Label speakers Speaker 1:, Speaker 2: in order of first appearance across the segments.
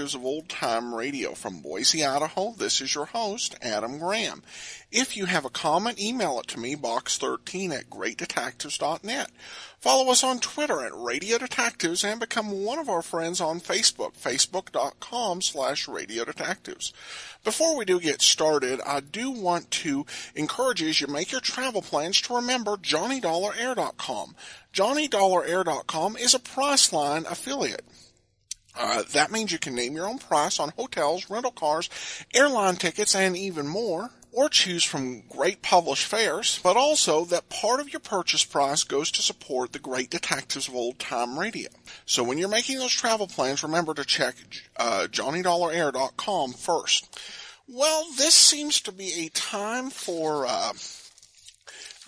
Speaker 1: Detectives of Old Time Radio. From Boise, Idaho, this is your host, Adam Graham. If you have a comment, email it to me, box13 at greatdetectives.net. Follow us on Twitter at Radio Detectives and become one of our friends on Facebook, facebook.com slash Radio Detectives. Before we do get started, I do want to encourage you as you make your travel plans to remember JohnnyDollarAir.com. JohnnyDollarAir.com is a Priceline affiliate. Uh, that means you can name your own price on hotels, rental cars, airline tickets, and even more. Or choose from great published fares, but also that part of your purchase price goes to support the great detectives of old time radio. So when you're making those travel plans, remember to check uh, JohnnyDollarAir.com first. Well, this seems to be a time for uh,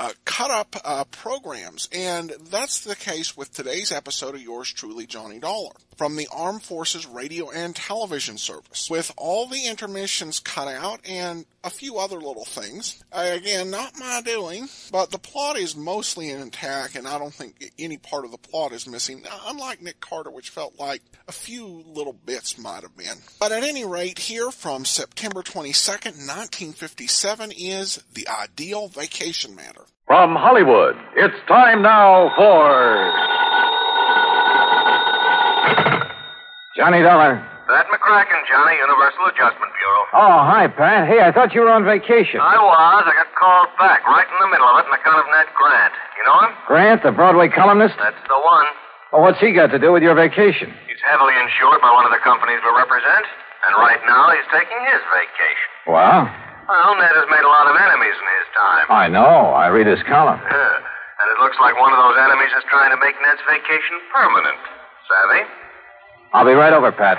Speaker 1: uh, cut up uh, programs. And that's the case with today's episode of yours truly, Johnny Dollar, from the Armed Forces Radio and Television Service. With all the intermissions cut out and a few other little things. Uh, again, not my doing, but the plot is mostly intact, and I don't think any part of the plot is missing, unlike Nick Carter, which felt like a few little bits might have been. But at any rate, here from September 22nd, 1957 is The Ideal Vacation Matter.
Speaker 2: From Hollywood, it's time now for.
Speaker 3: Johnny Dollar.
Speaker 4: Pat McCracken, Johnny, Universal Adjustment Bureau.
Speaker 3: Oh, hi, Pat. Hey, I thought you were on vacation.
Speaker 4: I was. I got called back right in the middle of it on account of Ned Grant. You know him?
Speaker 3: Grant, the Broadway columnist?
Speaker 4: That's the one.
Speaker 3: Well, what's he got to do with your vacation?
Speaker 4: He's heavily insured by one of the companies we represent, and right now he's taking his vacation.
Speaker 3: Well?
Speaker 4: Well, Ned has made a lot of enemies in his time.
Speaker 3: I know. I read his column.
Speaker 4: Yeah. And it looks like one of those enemies is trying to make Ned's vacation permanent. Savvy?
Speaker 3: I'll be right over, Pat.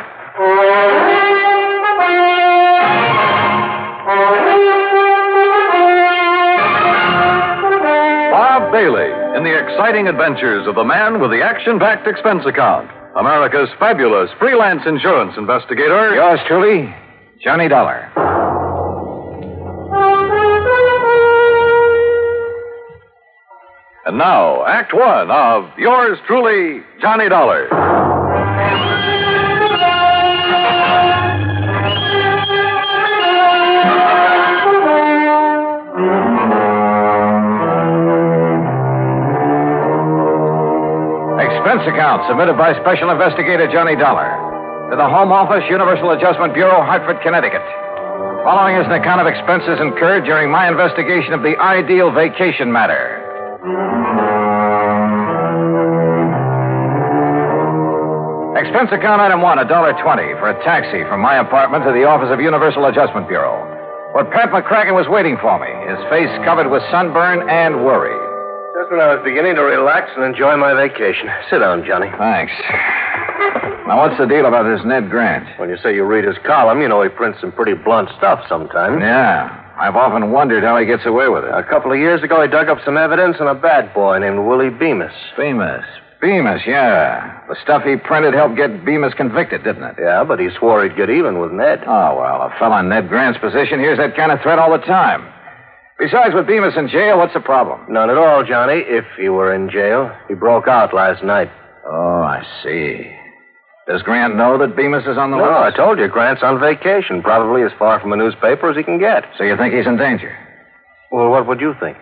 Speaker 2: Bob Bailey in the exciting adventures of the man with the action packed expense account. America's fabulous freelance insurance investigator.
Speaker 3: Yours truly, Johnny Dollar.
Speaker 2: And now, Act One of yours truly, Johnny Dollar.
Speaker 3: Expense account submitted by Special Investigator Johnny Dollar to the Home Office, Universal Adjustment Bureau, Hartford, Connecticut. Following is an account of expenses incurred during my investigation of the ideal vacation matter. Expense account item one, a dollar twenty for a taxi from my apartment to the office of Universal Adjustment Bureau, where Pat McCracken was waiting for me, his face covered with sunburn and worry.
Speaker 5: Just when I was beginning to relax and enjoy my vacation. Sit down, Johnny.
Speaker 3: Thanks. Now, what's the deal about this Ned Grant?
Speaker 5: When you say you read his column, you know he prints some pretty blunt stuff sometimes.
Speaker 3: Yeah, I've often wondered how he gets away with it.
Speaker 5: A couple of years ago, he dug up some evidence on a bad boy named Willie Bemis.
Speaker 3: Bemis. Bemis, yeah. The stuff he printed helped get Bemis convicted, didn't it?
Speaker 5: Yeah, but he swore he'd get even with Ned.
Speaker 3: Oh, well, a fellow in Ned Grant's position hears that kind of threat all the time. Besides, with Bemis in jail, what's the problem?
Speaker 5: None at all, Johnny, if he were in jail. He broke out last night.
Speaker 3: Oh, I see. Does Grant know that Bemis is on the
Speaker 5: No, I told you, Grant's on vacation, probably as far from a newspaper as he can get.
Speaker 3: So you think he's in danger?
Speaker 5: Well, what would you think?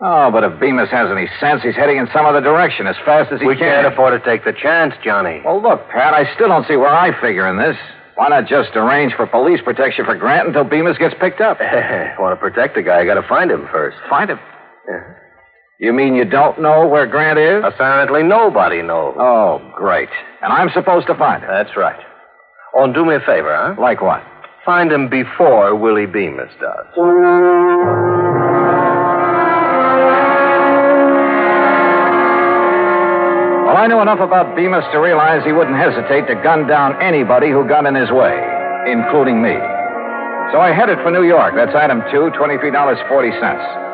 Speaker 3: Oh, but if Bemis has any sense, he's heading in some other direction as fast as he
Speaker 5: we
Speaker 3: can.
Speaker 5: We can't afford to take the chance, Johnny.
Speaker 3: Well, look, Pat, I still don't see where I figure in this. Why not just arrange for police protection for Grant until Bemis gets picked up?
Speaker 5: I want to protect the guy, you got to find him first.
Speaker 3: Find him.
Speaker 5: Yeah.
Speaker 3: You mean you don't know where Grant is?
Speaker 5: Apparently, nobody knows.
Speaker 3: Oh, great. And I'm supposed to find him.
Speaker 5: That's right. Oh, and do me a favor, huh?
Speaker 3: Like what?
Speaker 5: Find him before Willie Bemis does.
Speaker 3: Well, I knew enough about Bemis to realize he wouldn't hesitate to gun down anybody who got in his way, including me. So I headed for New York. That's item two, $23.40.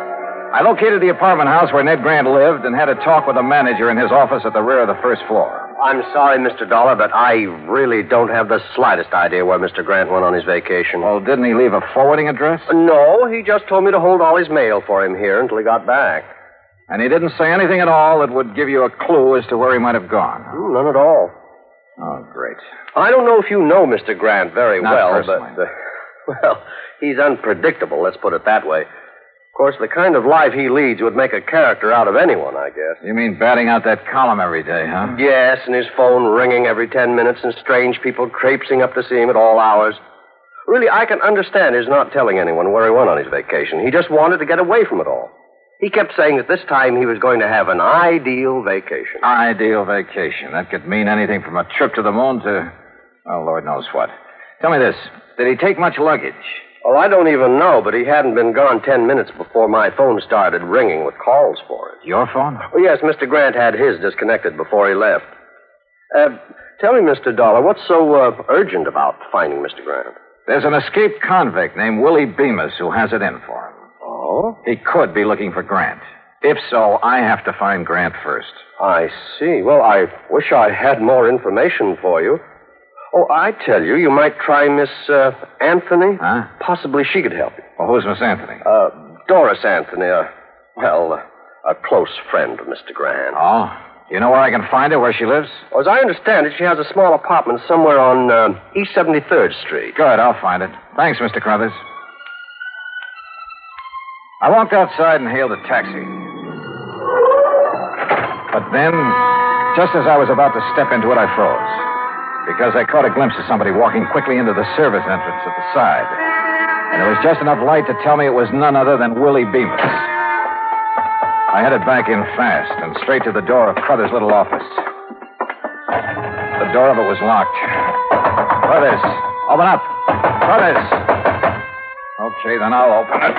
Speaker 3: I located the apartment house where Ned Grant lived and had a talk with the manager in his office at the rear of the first floor.
Speaker 5: I'm sorry, Mr. Dollar, but I really don't have the slightest idea where Mr. Grant went on his vacation.
Speaker 3: Well, didn't he leave a forwarding address?
Speaker 5: No, he just told me to hold all his mail for him here until he got back.
Speaker 3: And he didn't say anything at all that would give you a clue as to where he might have gone.
Speaker 5: Hmm, None at all.
Speaker 3: Oh, great.
Speaker 5: I don't know if you know Mr. Grant very
Speaker 3: Not
Speaker 5: well,
Speaker 3: personally.
Speaker 5: but. Uh, well, he's unpredictable, let's put it that way. Of course, the kind of life he leads would make a character out of anyone, I guess.
Speaker 3: You mean batting out that column every day, huh?
Speaker 5: Yes, and his phone ringing every ten minutes and strange people traipsing up to see him at all hours. Really, I can understand his not telling anyone where he went on his vacation. He just wanted to get away from it all. He kept saying that this time he was going to have an ideal vacation.
Speaker 3: Ideal vacation. That could mean anything from a trip to the moon to, well, Lord knows what. Tell me this. Did he take much luggage?
Speaker 5: Oh, I don't even know, but he hadn't been gone ten minutes before my phone started ringing with calls for it.
Speaker 3: Your phone?
Speaker 5: Oh, yes, Mr. Grant had his disconnected before he left. Uh, tell me, Mr. Dollar, what's so uh, urgent about finding Mr. Grant?
Speaker 3: There's an escaped convict named Willie Bemis who has it in for him.
Speaker 5: Oh?
Speaker 3: He could be looking for Grant. If so, I have to find Grant first.
Speaker 5: I see. Well, I wish I had more information for you. Oh, I tell you, you might try Miss uh, Anthony.
Speaker 3: Huh?
Speaker 5: Possibly she could help you.
Speaker 3: Well, who's Miss Anthony?
Speaker 5: Uh, Doris Anthony, uh, well, uh, a close friend of Mr. Grant.
Speaker 3: Oh, you know where I can find her, where she lives?
Speaker 5: Well, as I understand it, she has a small apartment somewhere on uh, East 73rd Street.
Speaker 3: Good, I'll find it. Thanks, Mr. Crothers. I walked outside and hailed a taxi. But then, just as I was about to step into it, I froze. Because I caught a glimpse of somebody walking quickly into the service entrance at the side. And there was just enough light to tell me it was none other than Willie Bemis. I headed back in fast and straight to the door of Crothers' little office. The door of it was locked. Crothers, open up. Crothers. Okay, then I'll open it.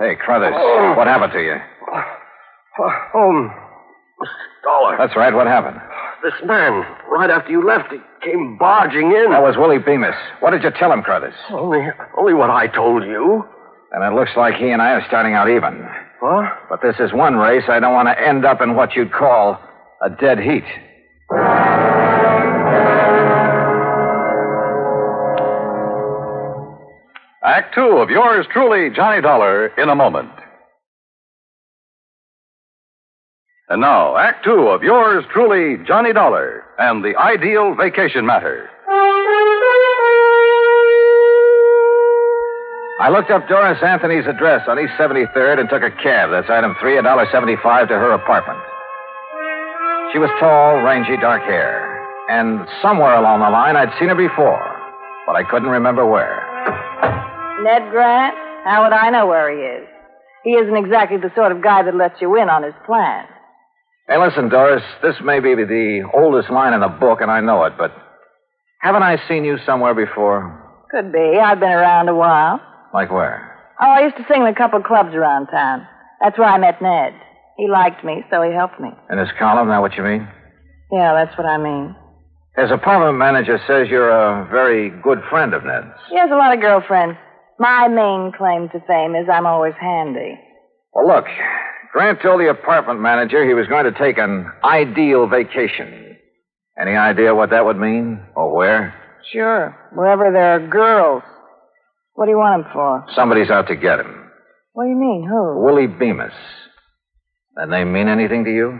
Speaker 3: Hey, Crothers, what happened to you?
Speaker 5: Oh, Mr. Dollar.
Speaker 3: That's right, what happened?
Speaker 5: This man, right after you left, he came barging in.
Speaker 3: That was Willie Bemis. What did you tell him, Crothers?
Speaker 5: Only, only what I told you.
Speaker 3: And it looks like he and I are starting out even.
Speaker 5: What?
Speaker 3: But this is one race I don't want to end up in what you'd call a dead heat.
Speaker 2: Act two of yours truly, Johnny Dollar, in a moment. And now, Act two of yours truly, Johnny Dollar, and the ideal vacation matter.
Speaker 3: I looked up Doris Anthony's address on East 73rd and took a cab. That's item three, $1.75 to her apartment. She was tall, rangy, dark hair. And somewhere along the line, I'd seen her before, but I couldn't remember where.
Speaker 6: Ned Grant? How would I know where he is? He isn't exactly the sort of guy that lets you in on his plans.
Speaker 3: Hey, listen, Doris, this may be the oldest line in the book, and I know it, but haven't I seen you somewhere before?
Speaker 6: Could be. I've been around a while.
Speaker 3: Like where?
Speaker 6: Oh, I used to sing in a couple of clubs around town. That's where I met Ned. He liked me, so he helped me.
Speaker 3: In his column, that what you mean?
Speaker 6: Yeah, that's what I mean.
Speaker 3: His apartment manager says you're a very good friend of Ned's.
Speaker 6: He has a lot of girlfriends. My main claim to fame is I'm always handy.
Speaker 3: Well, look, Grant told the apartment manager he was going to take an ideal vacation. Any idea what that would mean? Or where?
Speaker 6: Sure. Wherever there are girls. What do you want him for?
Speaker 3: Somebody's out to get him.
Speaker 6: What do you mean? Who?
Speaker 3: Willie Bemis. That name mean anything to you?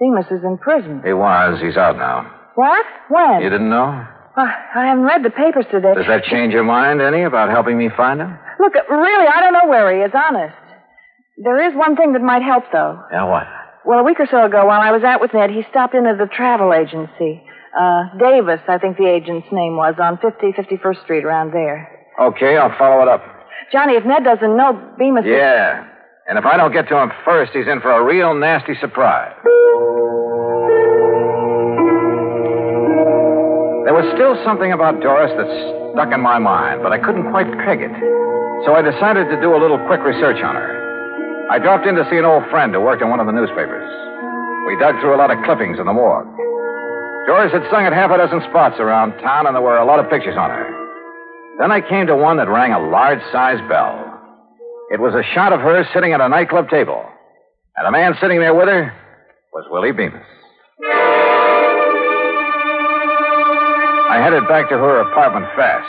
Speaker 6: Bemis is in prison.
Speaker 3: He was. He's out now.
Speaker 6: What? When?
Speaker 3: You didn't know?
Speaker 6: Uh, I haven't read the papers today.
Speaker 3: Does that change your mind any about helping me find him?
Speaker 6: Look, really, I don't know where he is, honest. There is one thing that might help, though.
Speaker 3: Yeah, what?
Speaker 6: Well, a week or so ago, while I was out with Ned, he stopped in at the travel agency. Uh, Davis, I think the agent's name was, on 50, 51st Street, around there.
Speaker 3: Okay, I'll follow it up.
Speaker 6: Johnny, if Ned doesn't know, Bemis is...
Speaker 3: Yeah. And if I don't get to him first, he's in for a real nasty surprise. There was still something about Doris that stuck in my mind, but I couldn't quite peg it. So I decided to do a little quick research on her. I dropped in to see an old friend who worked in one of the newspapers. We dug through a lot of clippings in the morgue. Doris had sung at half a dozen spots around town, and there were a lot of pictures on her. Then I came to one that rang a large size bell. It was a shot of her sitting at a nightclub table. And the man sitting there with her was Willie Bemis. I headed back to her apartment fast.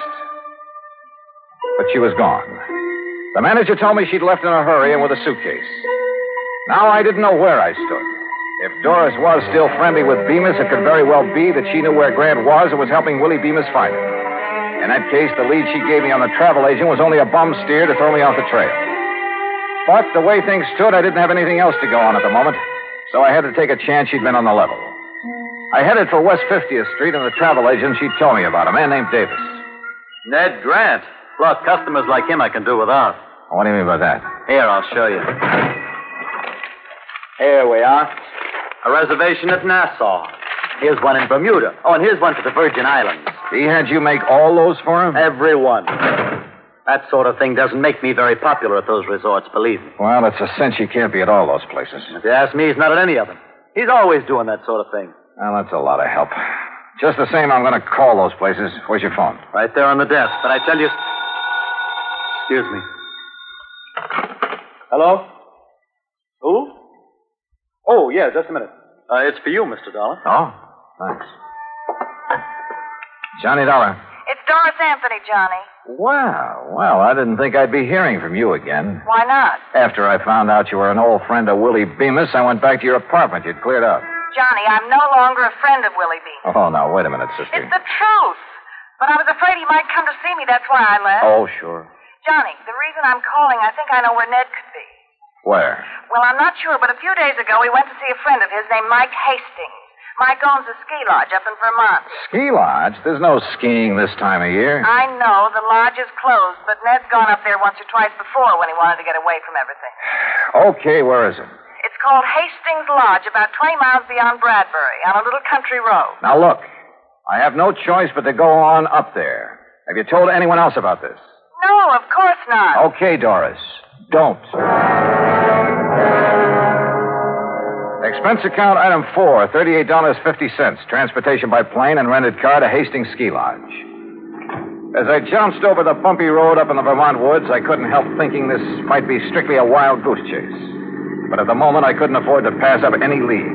Speaker 3: But she was gone. The manager told me she'd left in a hurry and with a suitcase. Now I didn't know where I stood. If Doris was still friendly with Bemis, it could very well be that she knew where Grant was and was helping Willie Bemis find him. In that case, the lead she gave me on the travel agent was only a bum steer to throw me off the trail. But the way things stood, I didn't have anything else to go on at the moment, so I had to take a chance she'd been on the level. I headed for West 50th Street, and the travel agent she'd told me about, a man named Davis.
Speaker 7: Ned Grant. Look, customers like him I can do without.
Speaker 3: What do you mean by that?
Speaker 7: Here, I'll show you. Here we are. A reservation at Nassau. Here's one in Bermuda. Oh, and here's one to the Virgin Islands.
Speaker 3: He had you make all those for him?
Speaker 7: Every one. That sort of thing doesn't make me very popular at those resorts, believe me.
Speaker 3: Well, it's a cinch he can't be at all those places.
Speaker 7: If you ask me, he's not at any of them. He's always doing that sort of thing.
Speaker 3: Well, that's a lot of help. Just the same, I'm going to call those places. Where's your phone?
Speaker 7: Right there on the desk. But I tell you. Excuse me. Hello? Who? Oh, yeah, just a minute. Uh, it's for you, Mr. Dollar.
Speaker 3: Oh, thanks. Johnny Dollar.
Speaker 6: It's Doris Anthony, Johnny.
Speaker 3: Well, well, I didn't think I'd be hearing from you again.
Speaker 6: Why not?
Speaker 3: After I found out you were an old friend of Willie Bemis, I went back to your apartment. You'd cleared out.
Speaker 6: Johnny, I'm no longer a friend of Willie Bemis.
Speaker 3: Oh, now, wait a minute, sister.
Speaker 6: It's the truth. But I was afraid he might come to see me. That's why I left.
Speaker 3: Oh, sure.
Speaker 6: Johnny, the reason I'm calling, I think I know where Ned could be.
Speaker 3: Where?
Speaker 6: Well, I'm not sure, but a few days ago he went to see a friend of his named Mike Hastings. Mike owns a ski lodge up in Vermont.
Speaker 3: Ski lodge? There's no skiing this time of year.
Speaker 6: I know the lodge is closed, but Ned's gone up there once or twice before when he wanted to get away from everything.
Speaker 3: Okay, where is it?
Speaker 6: It's called Hastings Lodge, about 20 miles beyond Bradbury, on a little country road.
Speaker 3: Now, look. I have no choice but to go on up there. Have you told anyone else about this?
Speaker 6: No, of course not.
Speaker 3: Okay, Doris. Don't. Expense account item four, $38.50. Transportation by plane and rented car to Hastings Ski Lodge. As I jounced over the bumpy road up in the Vermont woods, I couldn't help thinking this might be strictly a wild goose chase. But at the moment, I couldn't afford to pass up any lead.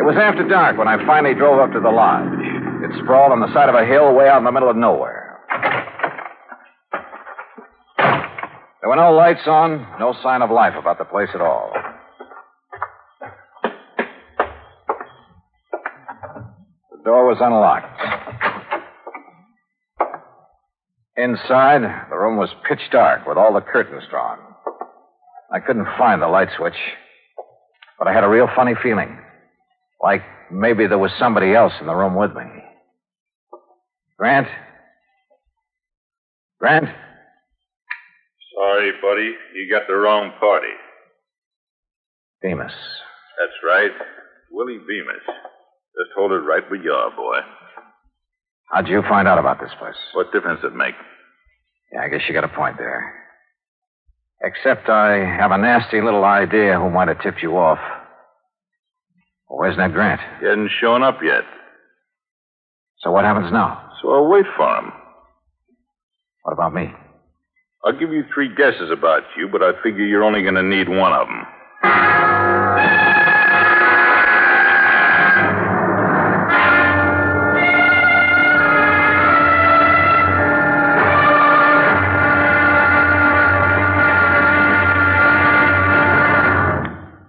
Speaker 3: It was after dark when I finally drove up to the lodge. It sprawled on the side of a hill way out in the middle of nowhere. There were no lights on, no sign of life about the place at all. The door was unlocked. Inside, the room was pitch dark with all the curtains drawn. I couldn't find the light switch, but I had a real funny feeling. Like maybe there was somebody else in the room with me. Grant? Grant?
Speaker 8: Sorry, buddy. You got the wrong party.
Speaker 3: Bemis.
Speaker 8: That's right. Willie Bemis. Just hold it right where you are, boy.
Speaker 3: How'd you find out about this place?
Speaker 8: What difference it make?
Speaker 3: Yeah, I guess you got a point there. Except I have a nasty little idea who might have tipped you off. Where's Ned Grant?
Speaker 8: He hasn't shown up yet.
Speaker 3: So what happens now?
Speaker 8: So I'll wait for him.
Speaker 3: What about me?
Speaker 8: I'll give you three guesses about you, but I figure you're only going to need one of them.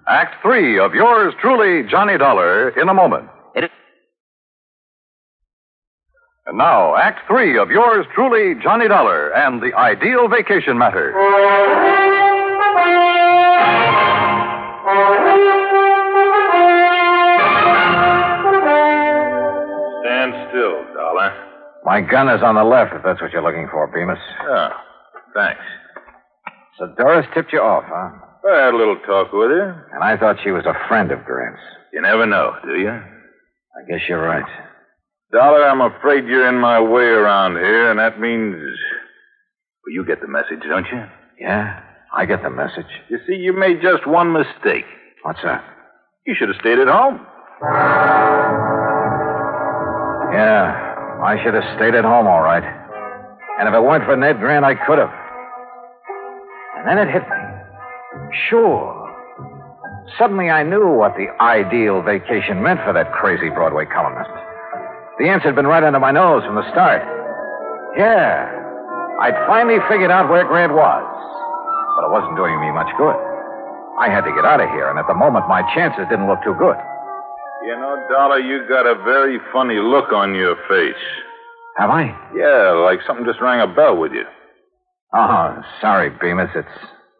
Speaker 2: Act three of yours truly, Johnny Dollar, in a moment. And now, Act three of yours truly, Johnny Dollar, and the ideal vacation matter.
Speaker 8: Stand still, Dollar.
Speaker 3: My gun is on the left, if that's what you're looking for, Bemis.
Speaker 8: Oh, thanks.
Speaker 3: So Doris tipped you off, huh?
Speaker 8: I had a little talk with her.
Speaker 3: And I thought she was a friend of Grant's.
Speaker 8: You never know, do you?
Speaker 3: I guess you're right.
Speaker 8: Dollar, I'm afraid you're in my way around here, and that means. Well, you get the message, don't you?
Speaker 3: Yeah, I get the message.
Speaker 8: You see, you made just one mistake.
Speaker 3: What's that?
Speaker 8: You should have stayed at home.
Speaker 3: Yeah, I should have stayed at home, all right. And if it weren't for Ned Grant, I could have. And then it hit me. Sure. Suddenly I knew what the ideal vacation meant for that crazy Broadway columnist. The answer had been right under my nose from the start. Yeah. I'd finally figured out where Grant was. But it wasn't doing me much good. I had to get out of here, and at the moment, my chances didn't look too good.
Speaker 8: You know, Dollar, you got a very funny look on your face.
Speaker 3: Have I?
Speaker 8: Yeah, like something just rang a bell with you.
Speaker 3: Oh, sorry, Bemis. It's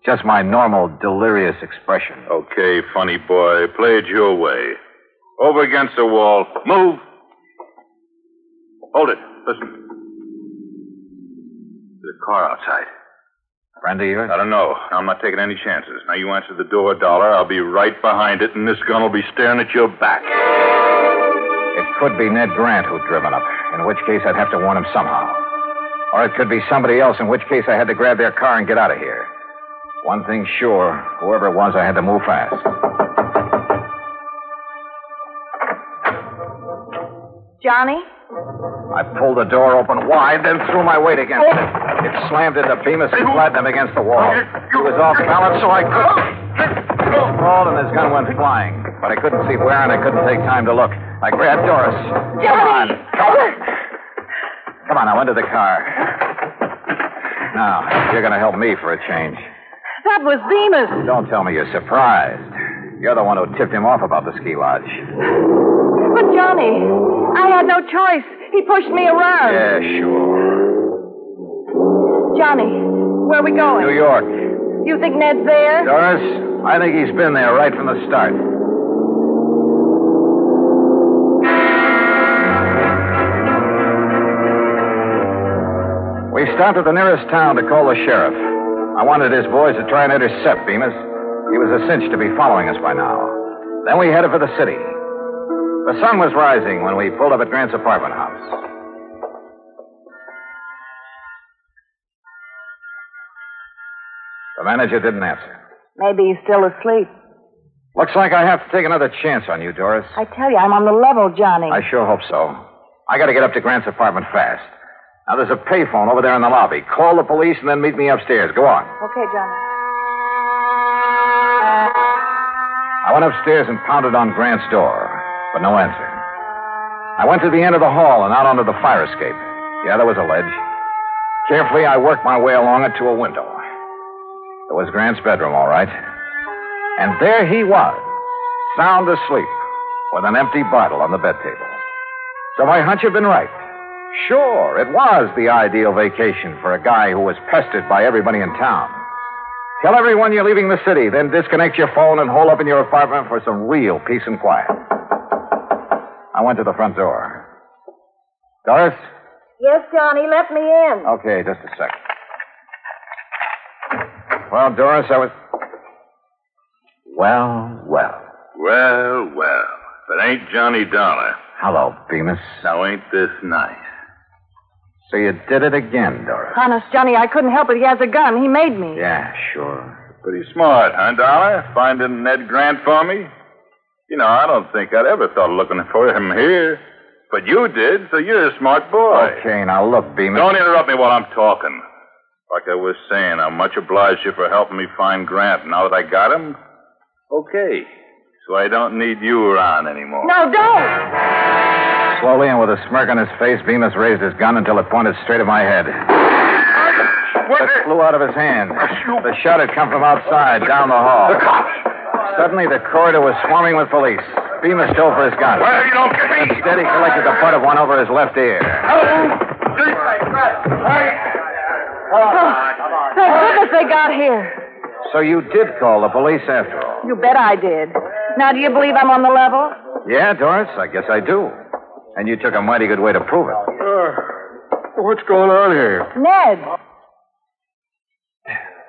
Speaker 3: just my normal delirious expression.
Speaker 8: Okay, funny boy. Play it your way. Over against the wall. Move. Hold it. Listen. There's a car outside.
Speaker 3: Friend of yours?
Speaker 8: I don't know. I'm not taking any chances. Now you answer the door, Dollar. I'll be right behind it, and this gun will be staring at your back.
Speaker 3: It could be Ned Grant who'd driven up, in which case I'd have to warn him somehow. Or it could be somebody else, in which case I had to grab their car and get out of here. One thing sure, whoever it was, I had to move fast.
Speaker 6: Johnny?
Speaker 3: I pulled the door open wide, then threw my weight against it. It slammed into Bemis and flattened him against the wall. He was off balance, so I couldn't. He sprawled and his gun went flying. But I couldn't see where, and I couldn't take time to look. I grabbed Doris. Come on. Come on. Come on, now, into the car. Now, you're going to help me for a change.
Speaker 6: That was Bemis.
Speaker 3: Don't tell me you're surprised. You're the one who tipped him off about the ski lodge.
Speaker 6: But, Johnny, I had no choice. He pushed me around.
Speaker 3: Yeah, sure.
Speaker 6: Johnny, where are we going?
Speaker 3: New York.
Speaker 6: You think Ned's there?
Speaker 3: Doris, I think he's been there right from the start. We stopped at the nearest town to call the sheriff. I wanted his boys to try and intercept Bemis. He was a cinch to be following us by now. Then we headed for the city. The sun was rising when we pulled up at Grant's apartment house. The manager didn't answer.
Speaker 6: Maybe he's still asleep.
Speaker 3: Looks like I have to take another chance on you, Doris.
Speaker 6: I tell you, I'm on the level, Johnny.
Speaker 3: I sure hope so. I got to get up to Grant's apartment fast. Now, there's a payphone over there in the lobby. Call the police and then meet me upstairs. Go on.
Speaker 6: Okay, Johnny.
Speaker 3: I went upstairs and pounded on Grant's door, but no answer. I went to the end of the hall and out onto the fire escape. Yeah, there was a ledge. Carefully, I worked my way along it to a window. It was Grant's bedroom, all right. And there he was, sound asleep, with an empty bottle on the bed table. So my hunch had been right. Sure, it was the ideal vacation for a guy who was pestered by everybody in town. Tell everyone you're leaving the city, then disconnect your phone and hole up in your apartment for some real peace and quiet. I went to the front door. Doris?
Speaker 6: Yes, Johnny, let me in.
Speaker 3: Okay, just a sec. Well, Doris, I was. Well, well.
Speaker 8: Well, well. If it ain't Johnny Dollar.
Speaker 3: Hello, Bemis.
Speaker 8: Now, ain't this nice?
Speaker 3: So you did it again, Doris.
Speaker 6: Honest, Johnny, I couldn't help it. He has a gun. He made me.
Speaker 3: Yeah, sure.
Speaker 8: Pretty smart, huh, Dollar? Finding Ned Grant for me? You know, I don't think I'd ever thought of looking for him here. But you did, so you're a smart boy.
Speaker 3: Okay, now look, Bemis.
Speaker 8: Don't interrupt me while I'm talking. Like I was saying, I'm much obliged to you for helping me find Grant. Now that I got him, okay. So I don't need you around anymore.
Speaker 6: No, don't.
Speaker 3: Slowly and with a smirk on his face, Bemis raised his gun until it pointed straight at my head.
Speaker 8: What?
Speaker 3: It flew out of his hand. The shot had come from outside, down the hall.
Speaker 8: The cops!
Speaker 3: Suddenly, the corridor was swarming with police. Bemis dove for his gun.
Speaker 8: Well, you don't get me.
Speaker 3: Instead, he collected the butt of one over his left ear.
Speaker 6: Oh, Thank goodness they got here.
Speaker 3: So you did call the police after all?
Speaker 6: You bet I did. Now, do you believe I'm on the level?
Speaker 3: Yeah, Doris, I guess I do. And you took a mighty good way to prove it.
Speaker 5: Uh, what's going on here?
Speaker 6: Ned.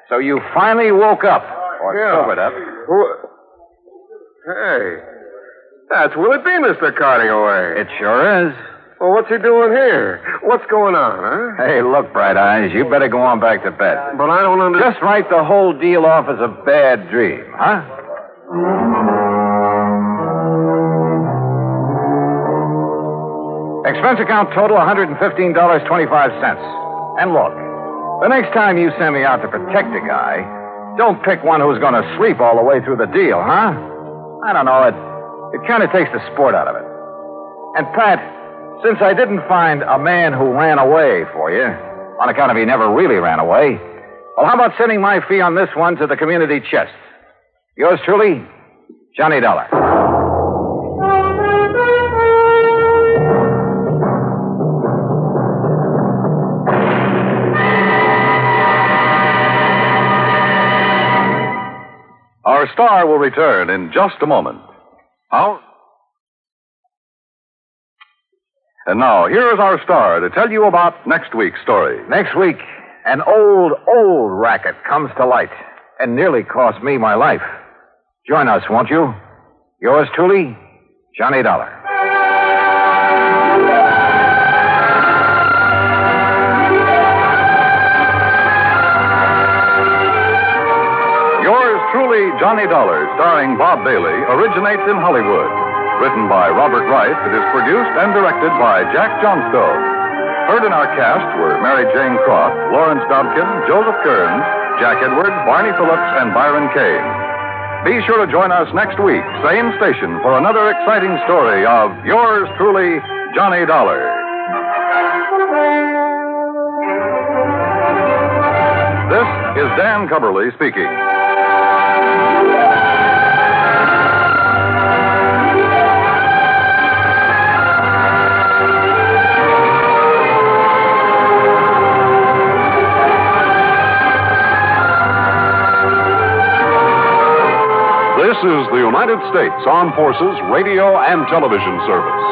Speaker 3: So you finally woke up. Or
Speaker 5: Yeah.
Speaker 3: sobered up.
Speaker 5: Who... Hey, that's Willie Bemis they're carting away.
Speaker 3: It sure is.
Speaker 5: Well, what's he doing here? What's going on, huh?
Speaker 3: Hey, look, Bright Eyes, you better go on back to bed.
Speaker 5: But I don't understand.
Speaker 3: Just write the whole deal off as a bad dream, huh? Expense account total $115.25. And look, the next time you send me out to protect a guy, don't pick one who's going to sleep all the way through the deal, huh? I don't know. It, it kind of takes the sport out of it. And, Pat, since I didn't find a man who ran away for you, on account of he never really ran away, well, how about sending my fee on this one to the community chest? Yours truly, Johnny Dollar.
Speaker 2: Star will return in just a moment. Our... And now, here is our star to tell you about next week's story.
Speaker 3: Next week, an old, old racket comes to light and nearly cost me my life. Join us, won't you? Yours truly, Johnny Dollar.
Speaker 2: Johnny Dollar, starring Bob Bailey, originates in Hollywood. Written by Robert Rice, it is produced and directed by Jack Johnstone. Heard in our cast were Mary Jane Croft, Lawrence Dobkin, Joseph Kearns, Jack Edwards, Barney Phillips, and Byron Kane. Be sure to join us next week, same station, for another exciting story of yours truly, Johnny Dollar. This is Dan Cubberly speaking.
Speaker 9: Is the United States Armed Forces Radio and Television Service.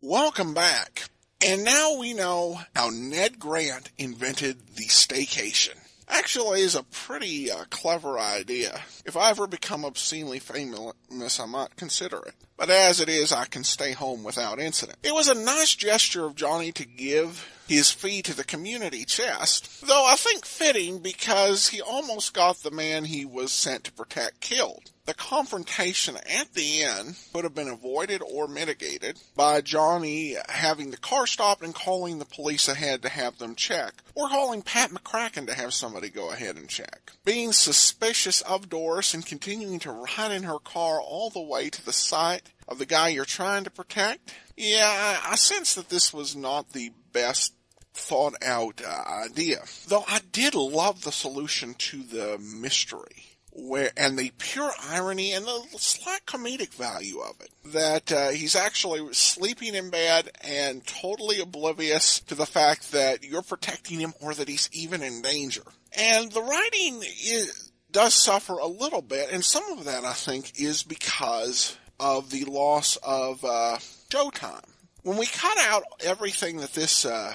Speaker 1: Welcome back. And now we know how Ned Grant invented the staycation. Actually, is a pretty uh, clever idea. If I ever become obscenely famous, I might consider it. But as it is, I can stay home without incident. It was a nice gesture of Johnny to give his fee to the community chest, though I think fitting because he almost got the man he was sent to protect killed. The confrontation at the end could have been avoided or mitigated by Johnny having the car stopped and calling the police ahead to have them check, or calling Pat McCracken to have somebody go ahead and check. Being suspicious of Doris and continuing to ride in her car all the way to the site of the guy you're trying to protect, yeah, I sense that this was not the best thought out uh, idea. Though I did love the solution to the mystery. Where and the pure irony and the slight comedic value of it that uh, he's actually sleeping in bed and totally oblivious to the fact that you're protecting him or that he's even in danger. And the writing is, does suffer a little bit, and some of that I think is because of the loss of uh, showtime. When we cut out everything that this uh,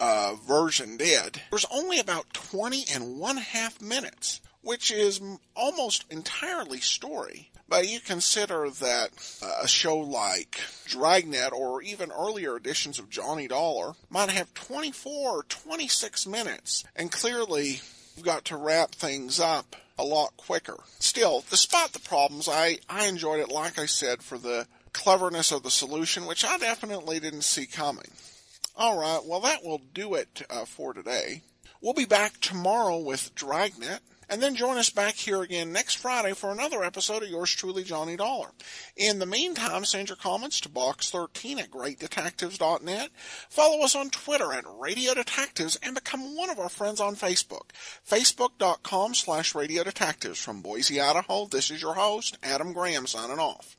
Speaker 1: uh, version did, there's only about 20 and one half minutes, which is almost entirely story. But you consider that uh, a show like Dragnet or even earlier editions of Johnny Dollar might have 24 or 26 minutes, and clearly you've got to wrap things up a lot quicker. Still, despite the problems, I, I enjoyed it, like I said, for the cleverness of the solution, which I definitely didn't see coming. All right, well, that will do it uh, for today. We'll be back tomorrow with Dragnet, and then join us back here again next Friday for another episode of yours truly, Johnny Dollar. In the meantime, send your comments to box13 at greatdetectives.net. Follow us on Twitter at Radio Detectives and become one of our friends on Facebook. Facebook.com slash Radio Detectives. From Boise, Idaho, this is your host, Adam Graham, signing off.